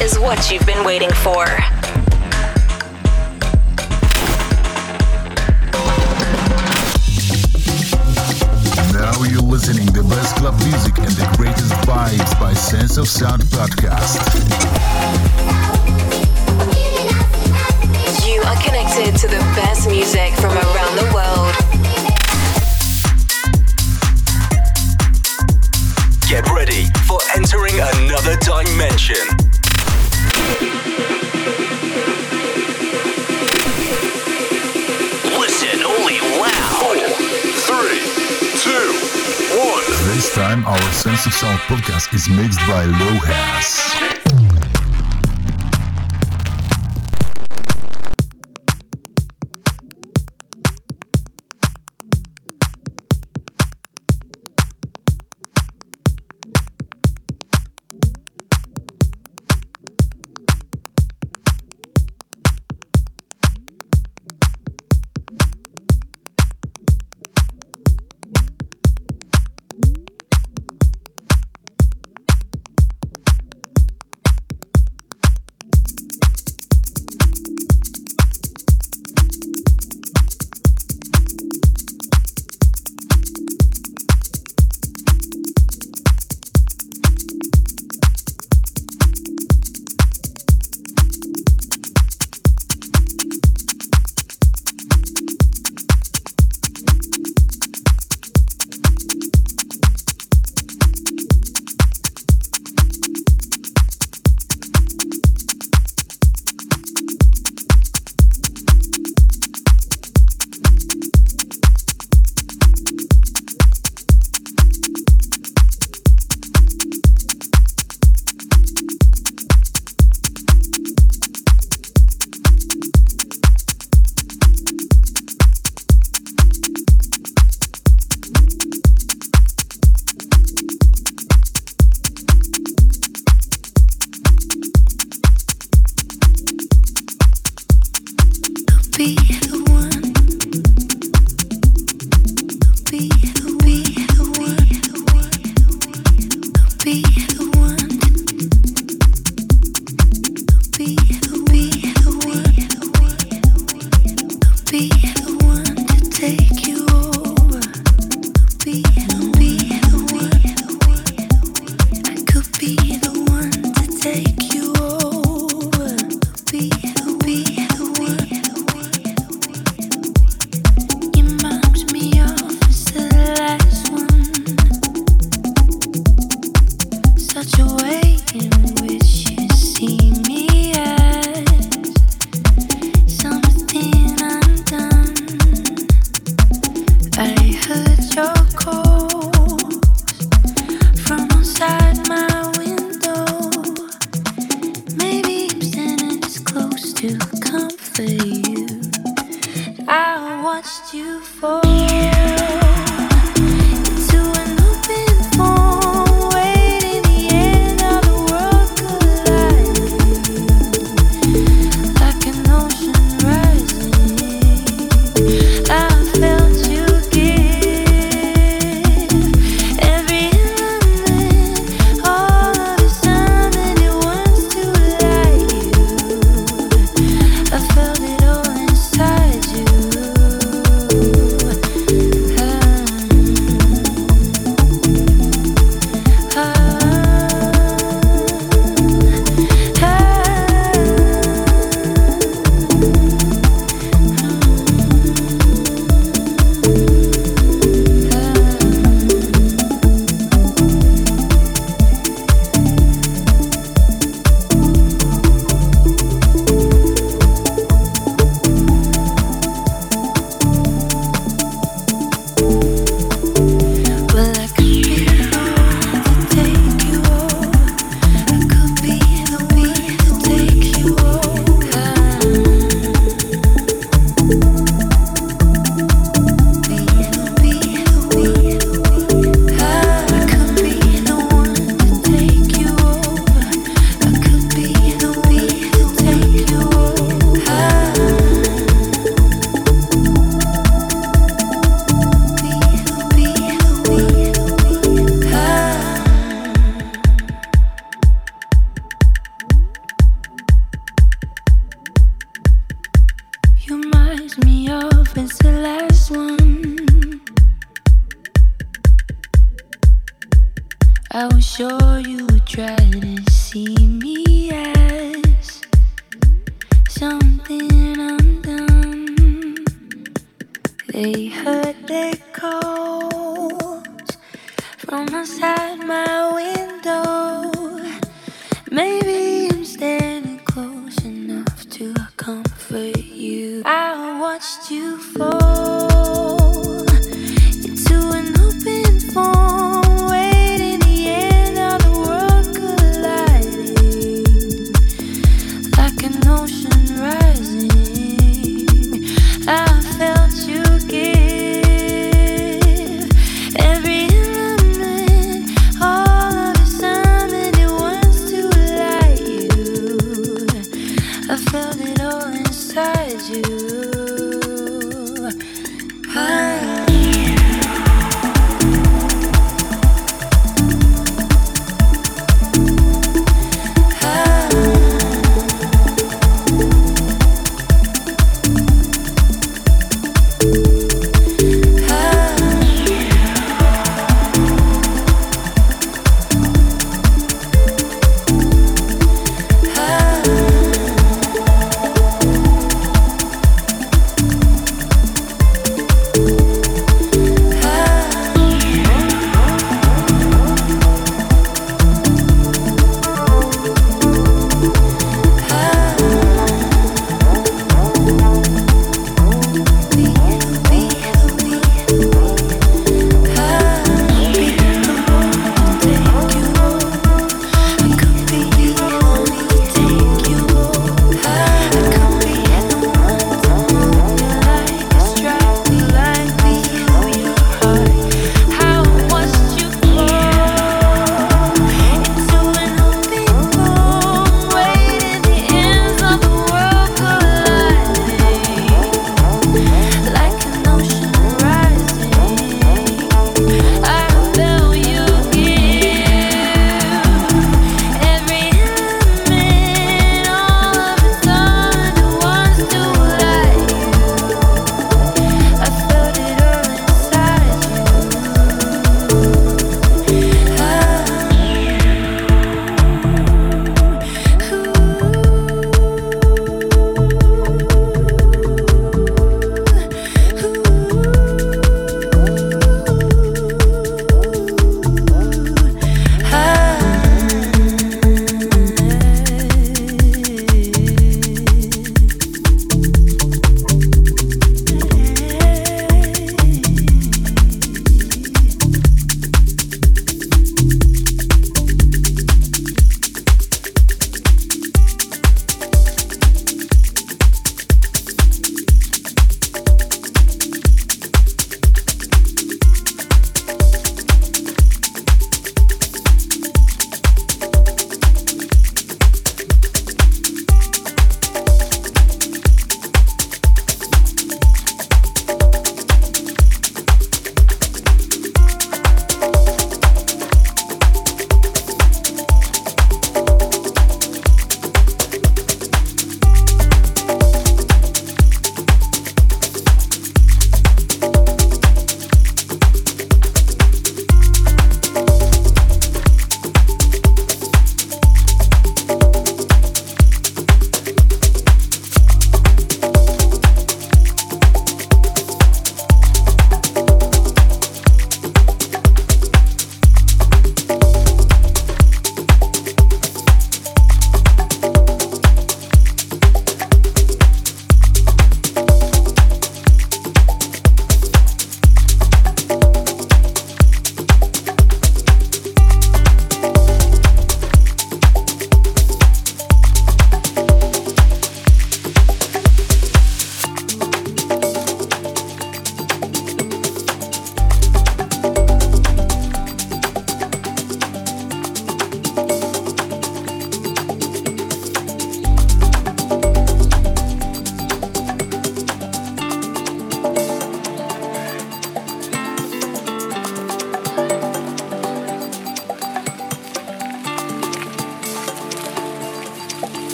is what you've been waiting for. Now you're listening the best club music and the greatest vibes by Sense of Sound podcast. You are connected to the best music from around the world. Get ready for entering another dimension. This time, our Sense of Sound podcast is mixed by Lohas.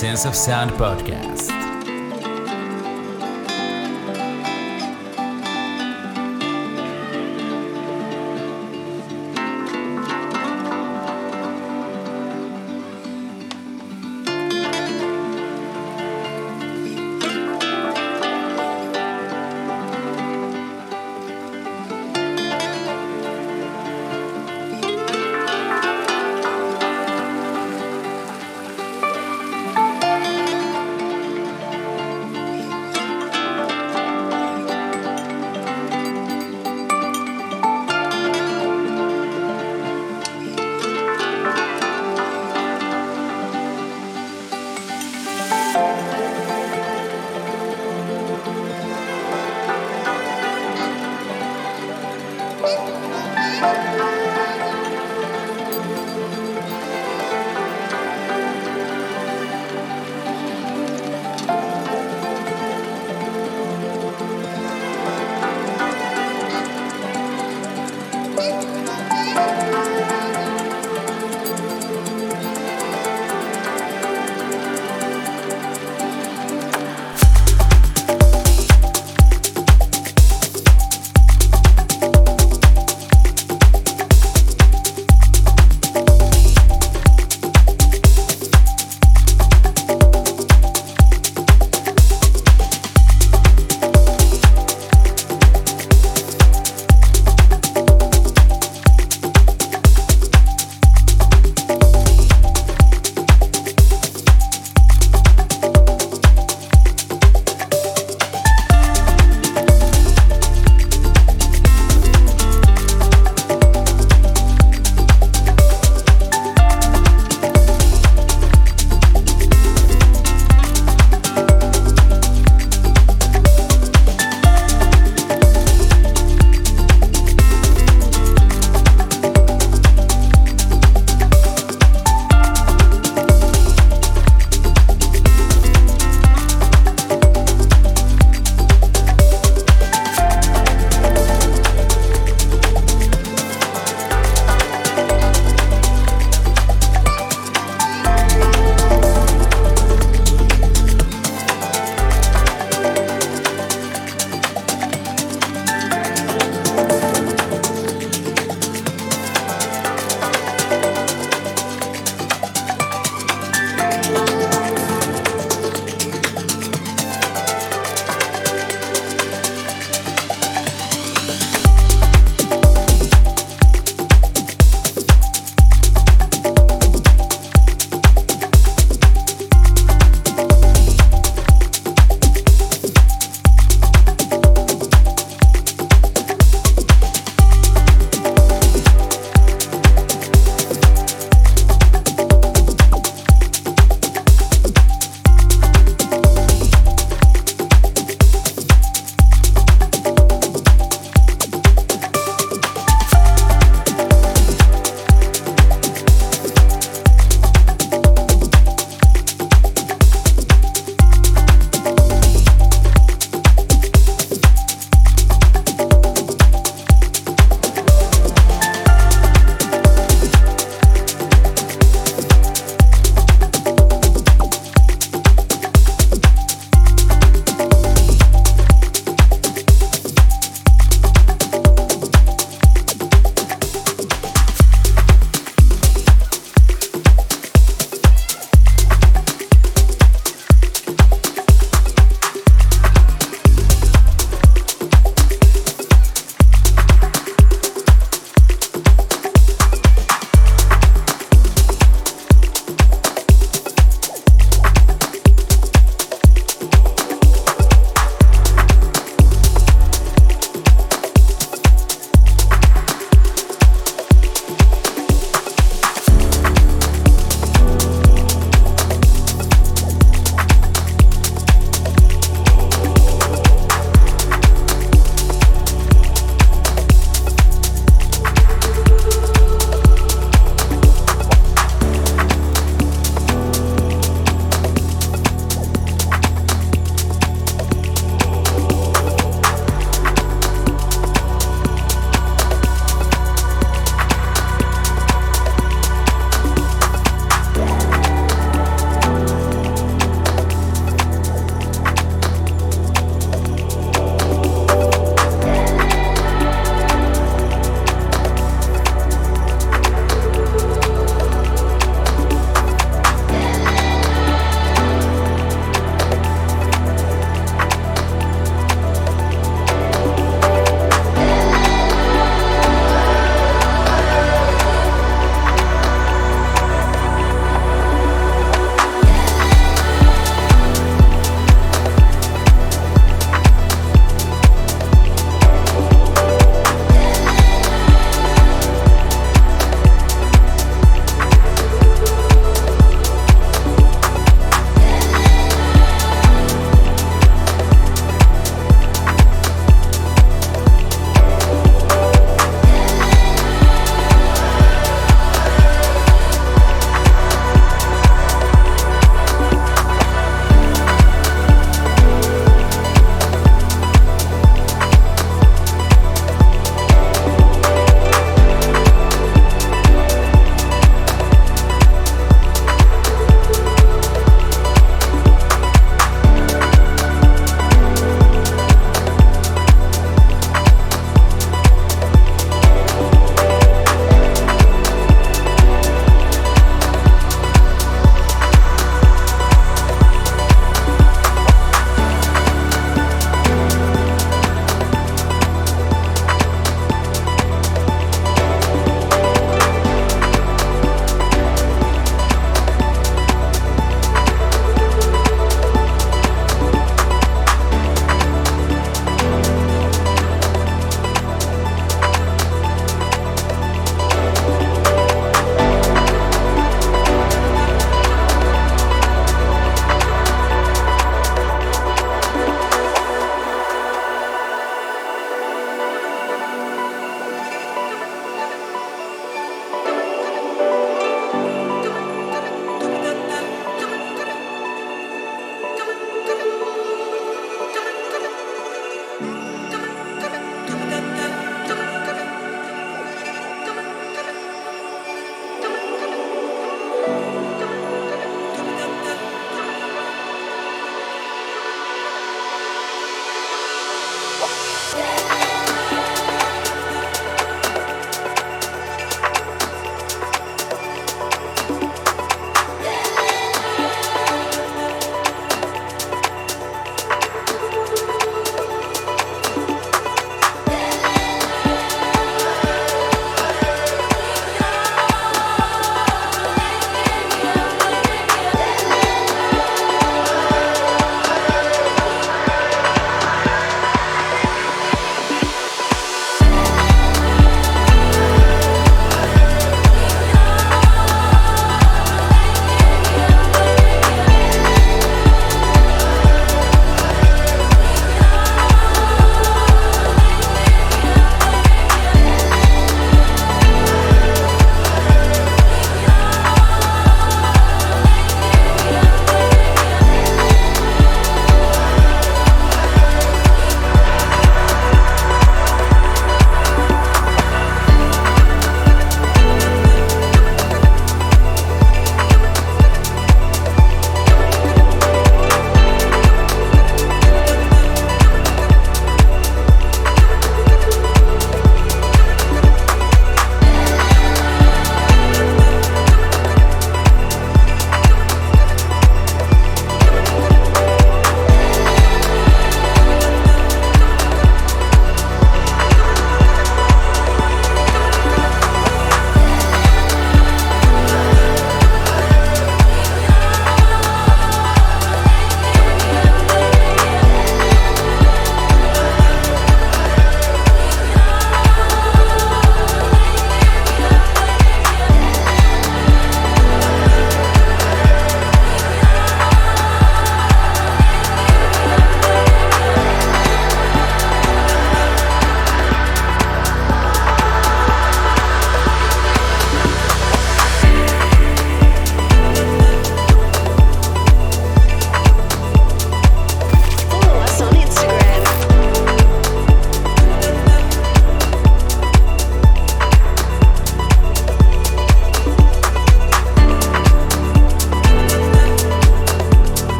Sense of Sound podcast.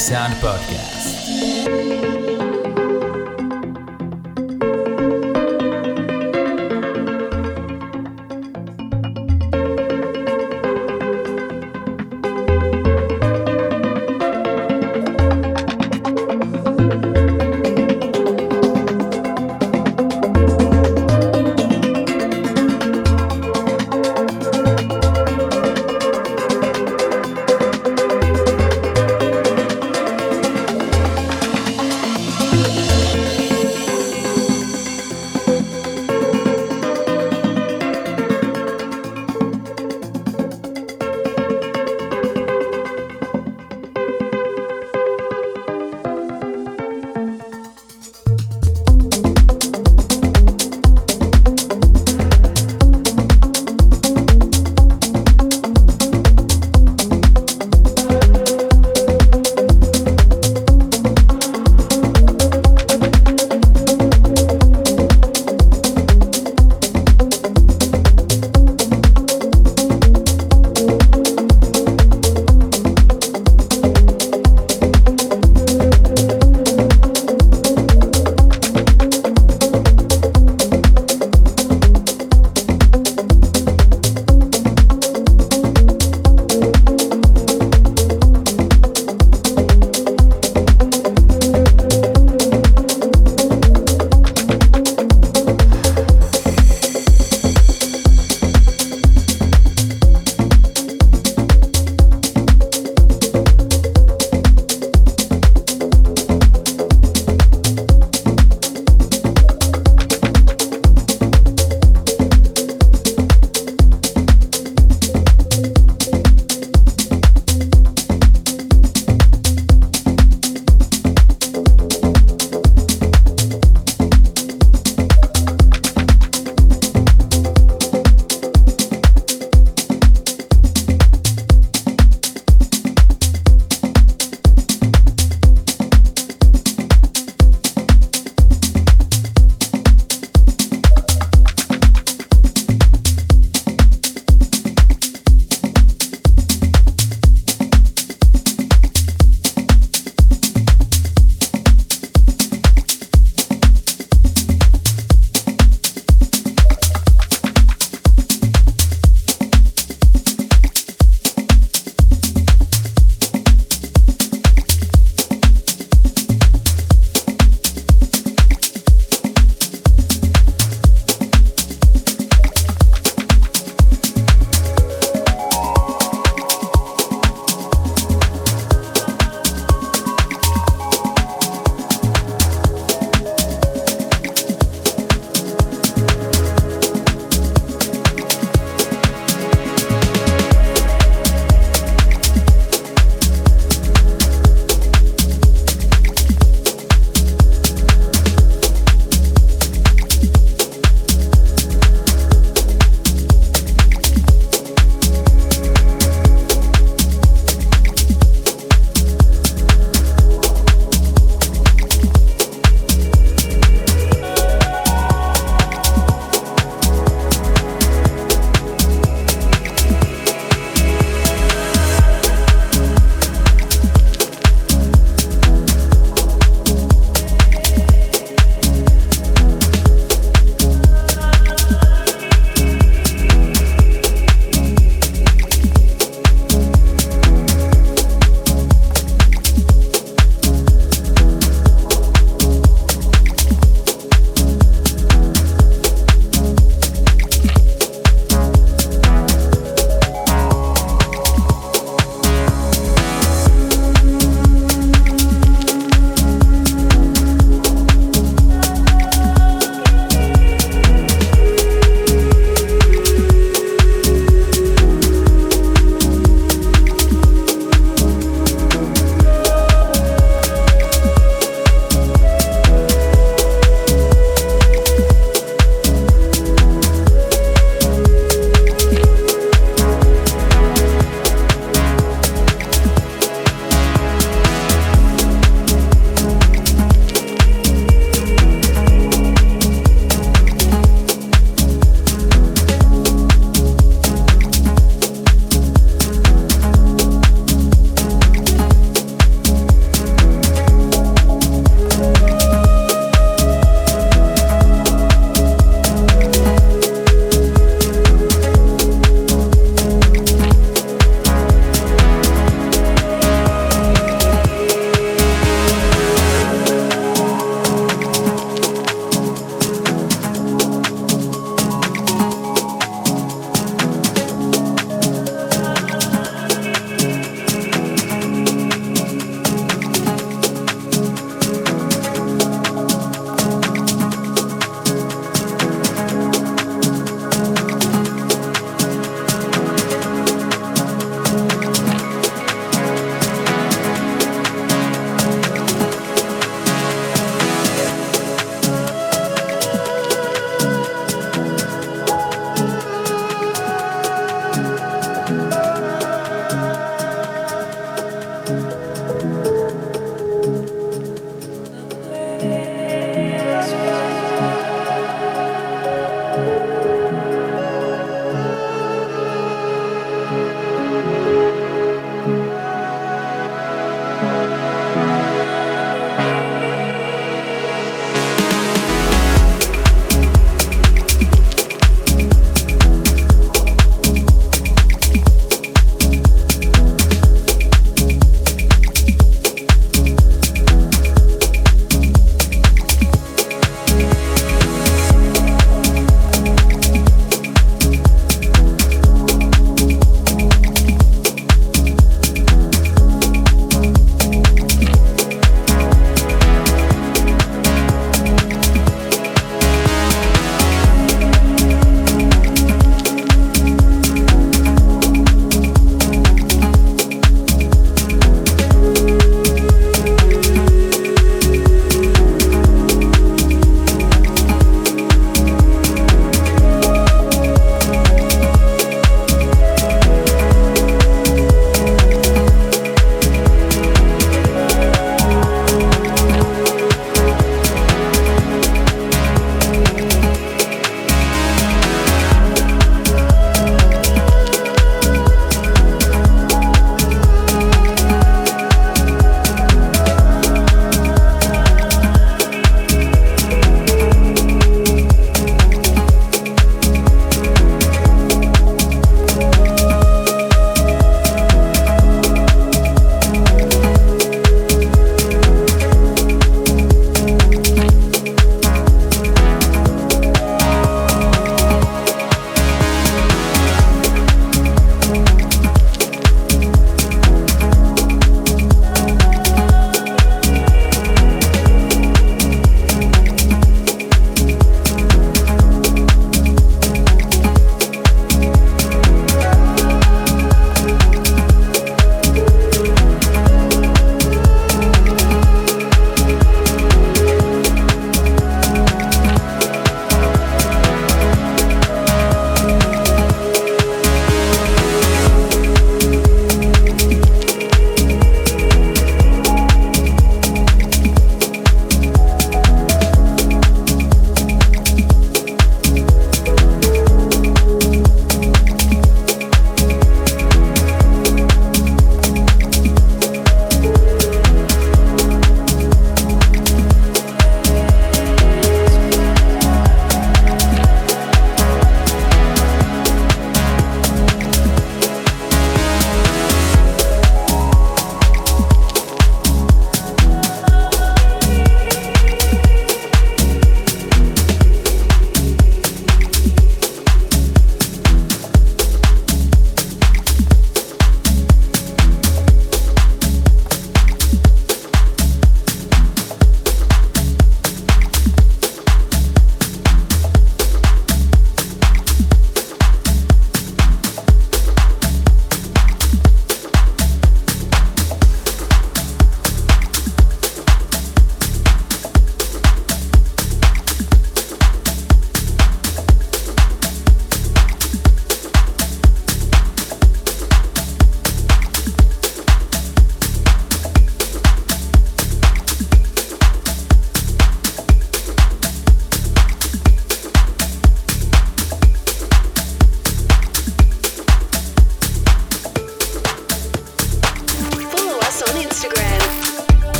Sound podcast.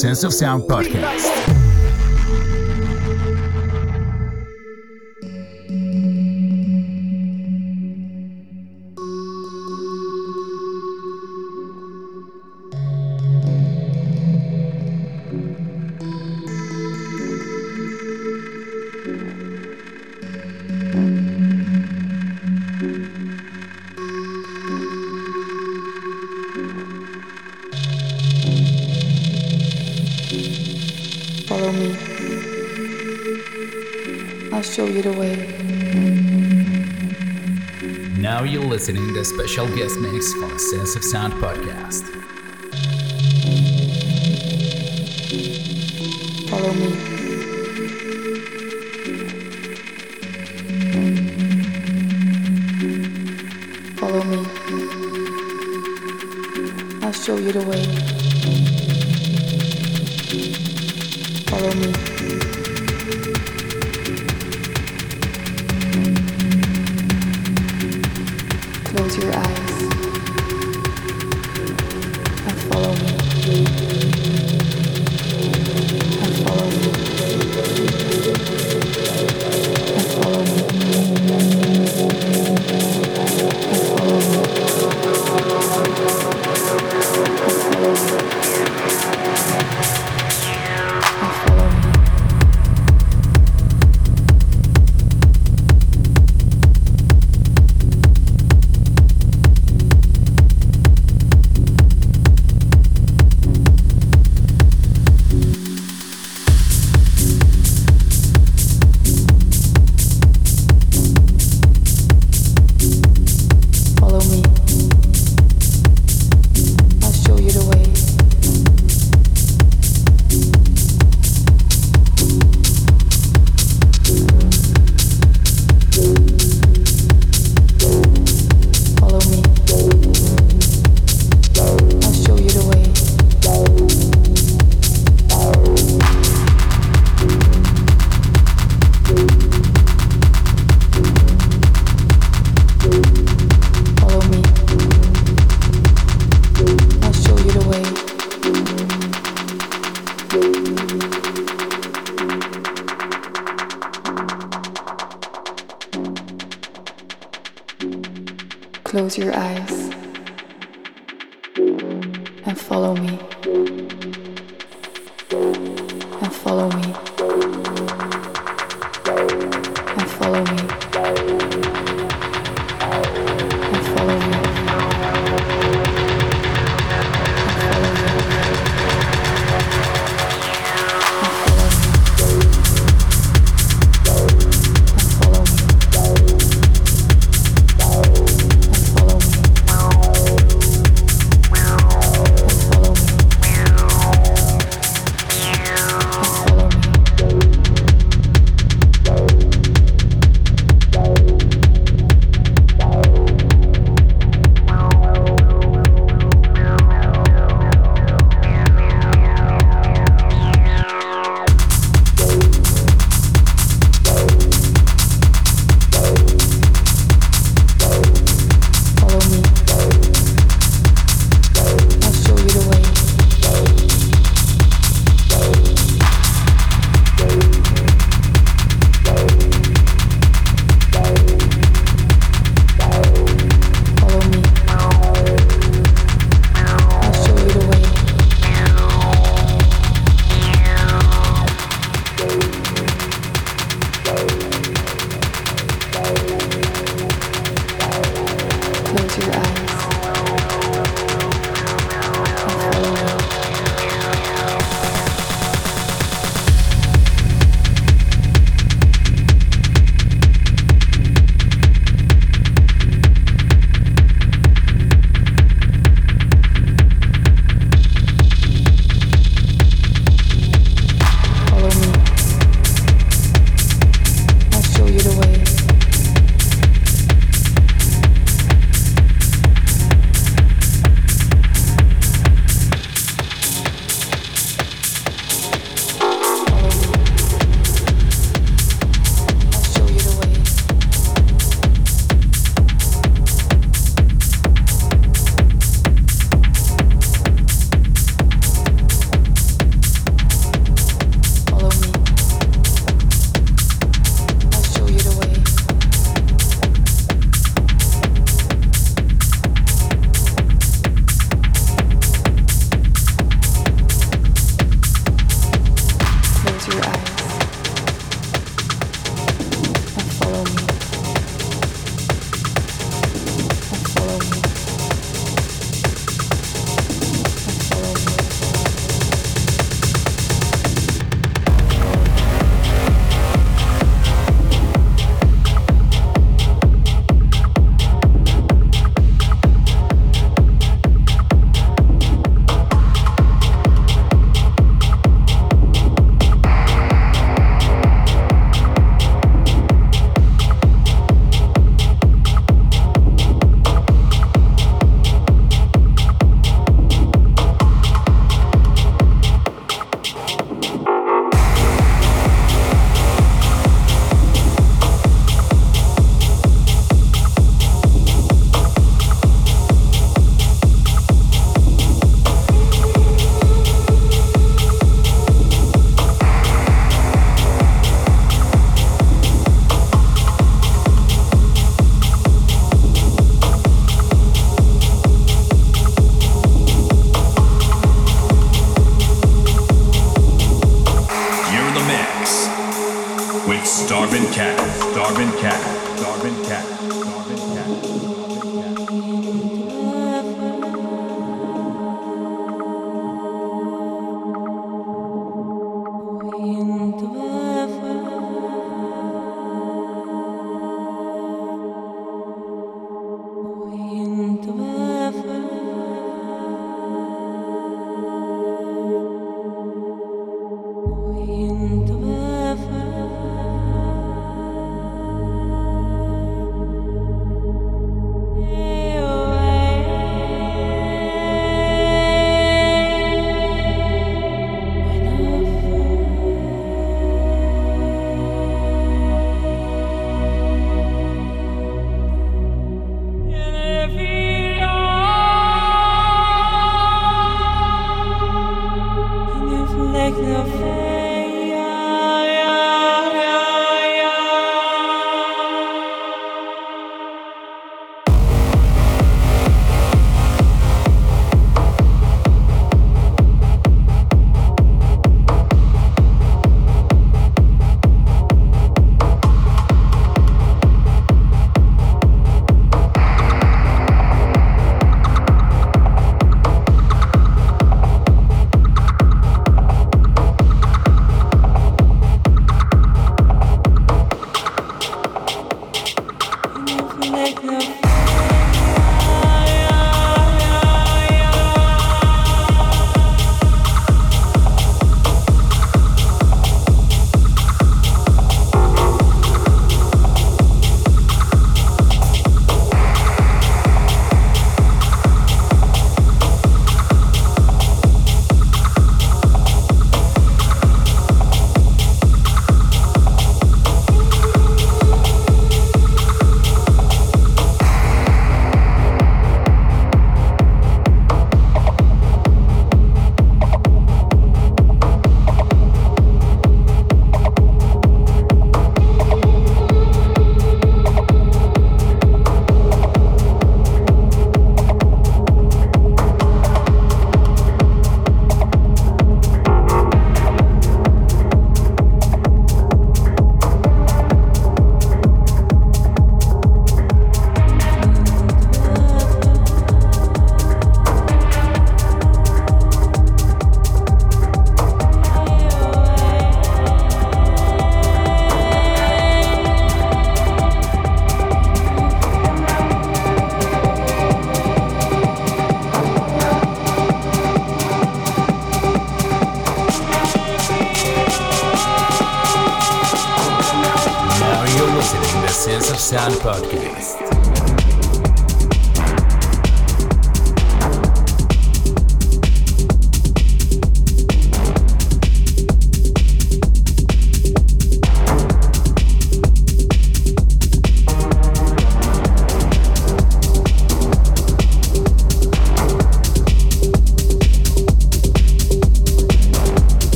Sense of Sound podcast. the special guest mix for a Sense of Sound podcast.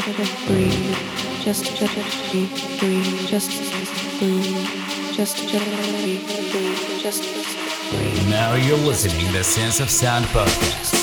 just breathe, just just breathe, breathe, just breathe, just breathe, just breathe. Now you're listening to Sense of Sound podcast.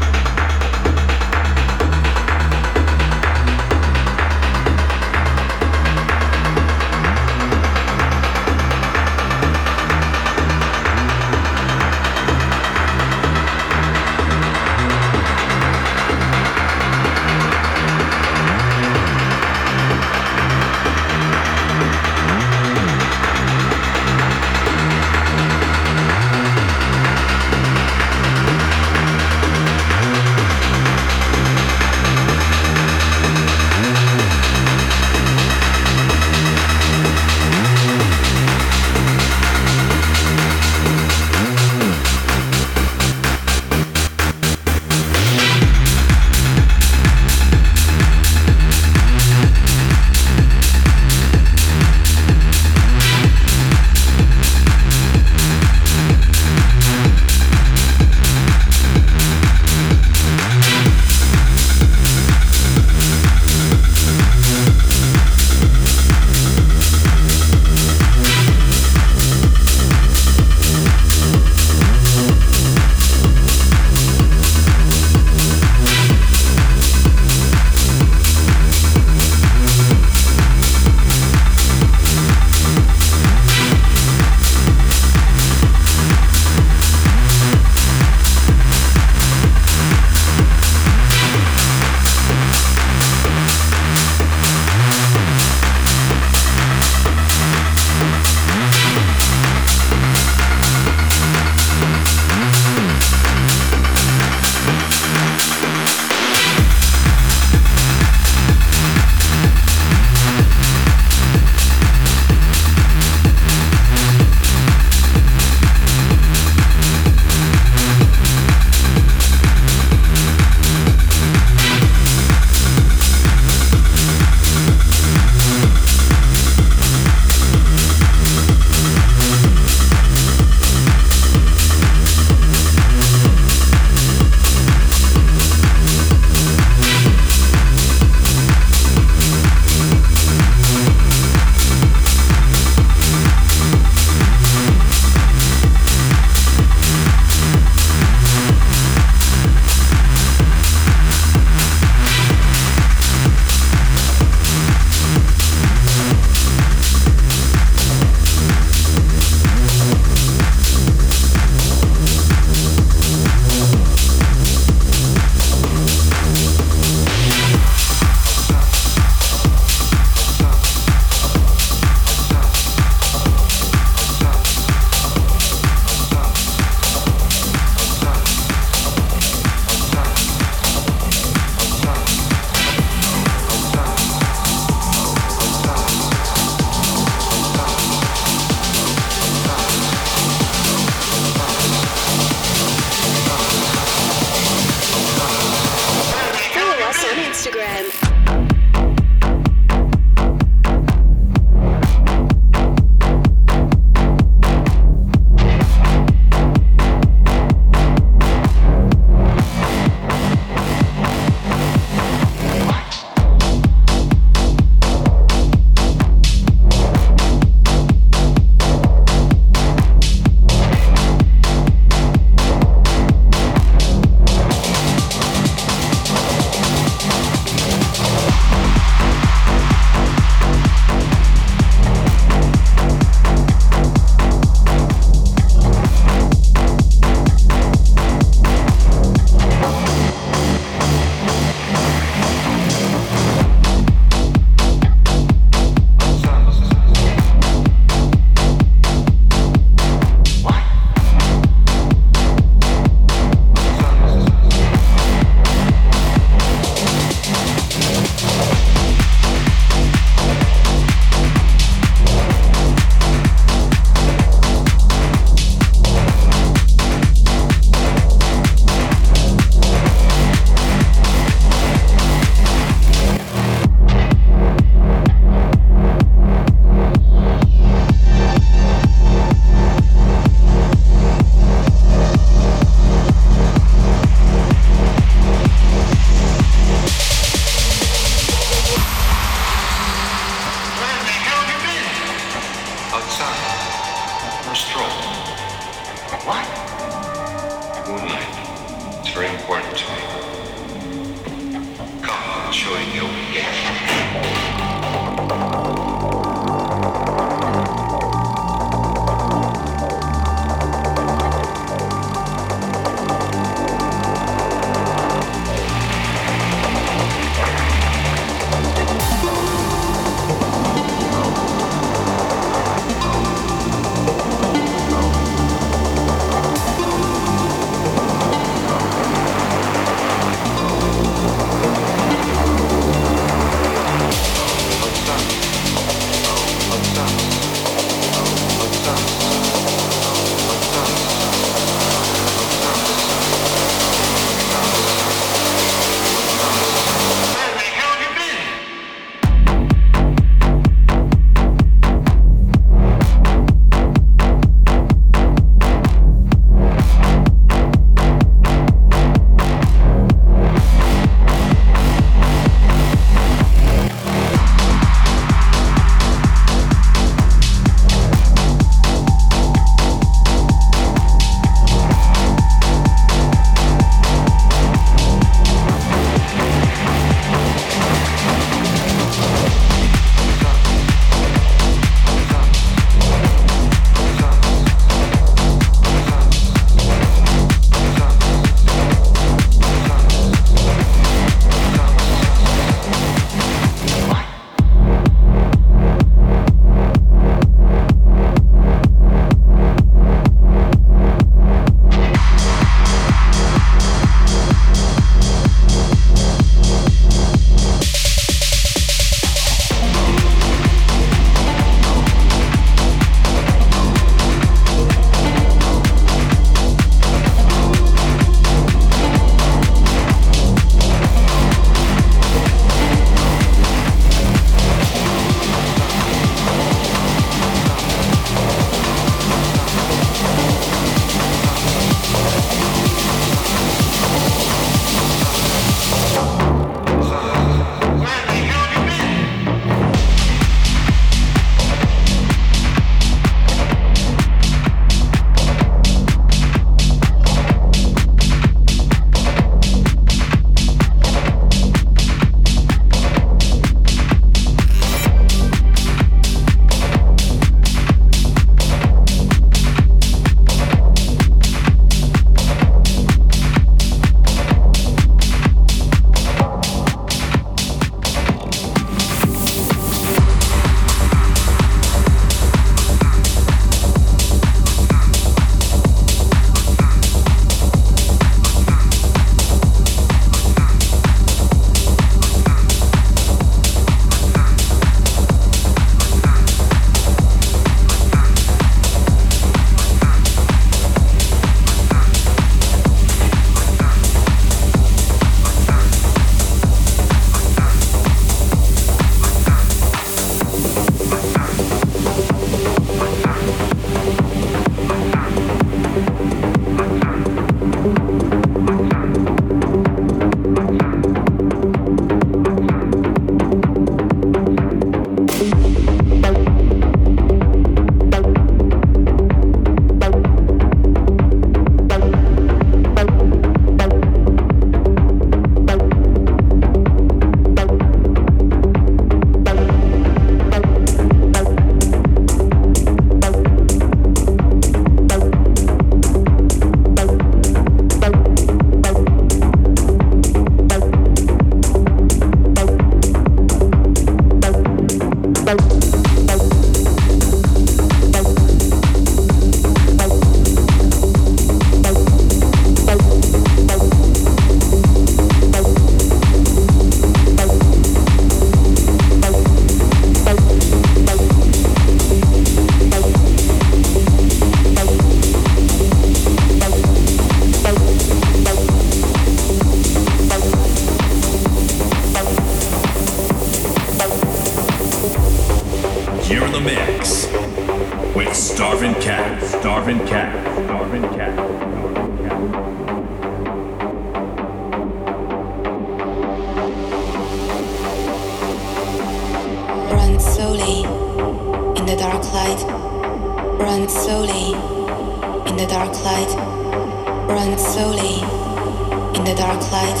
In the dark light.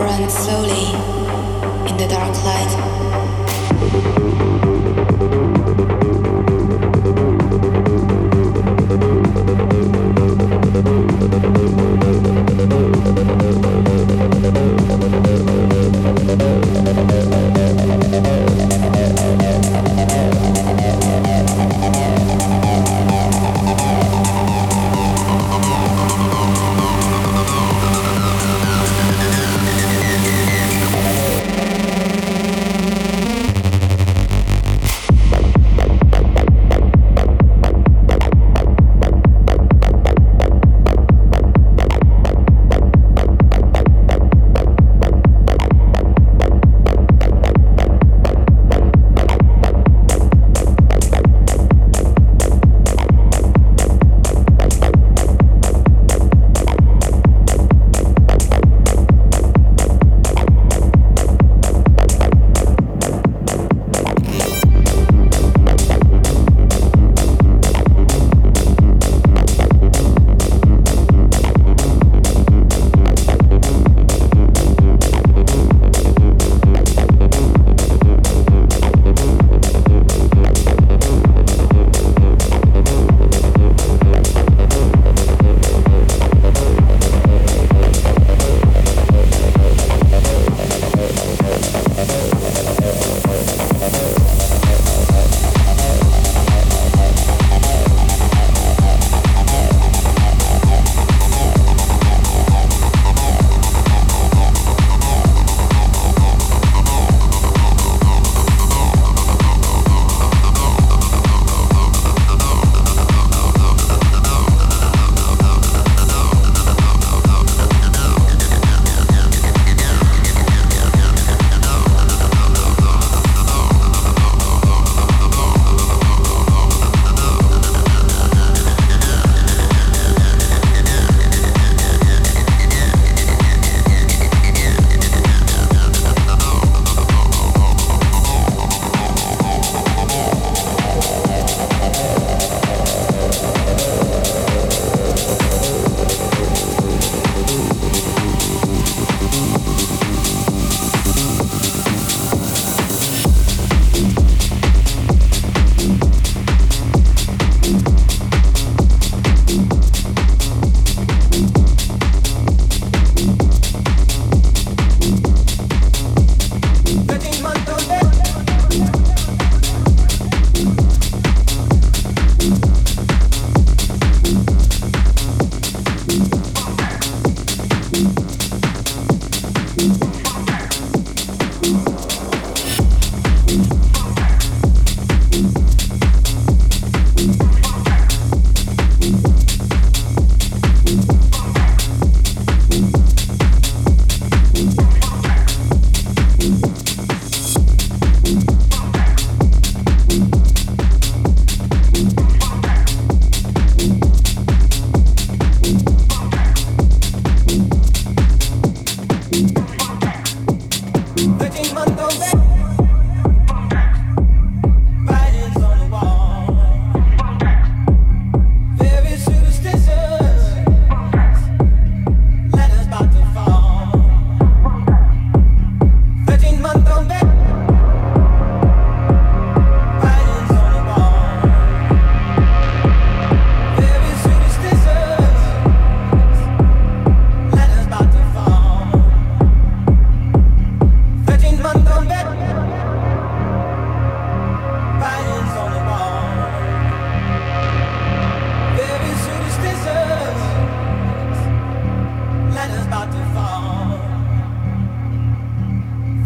Run slowly in the dark light.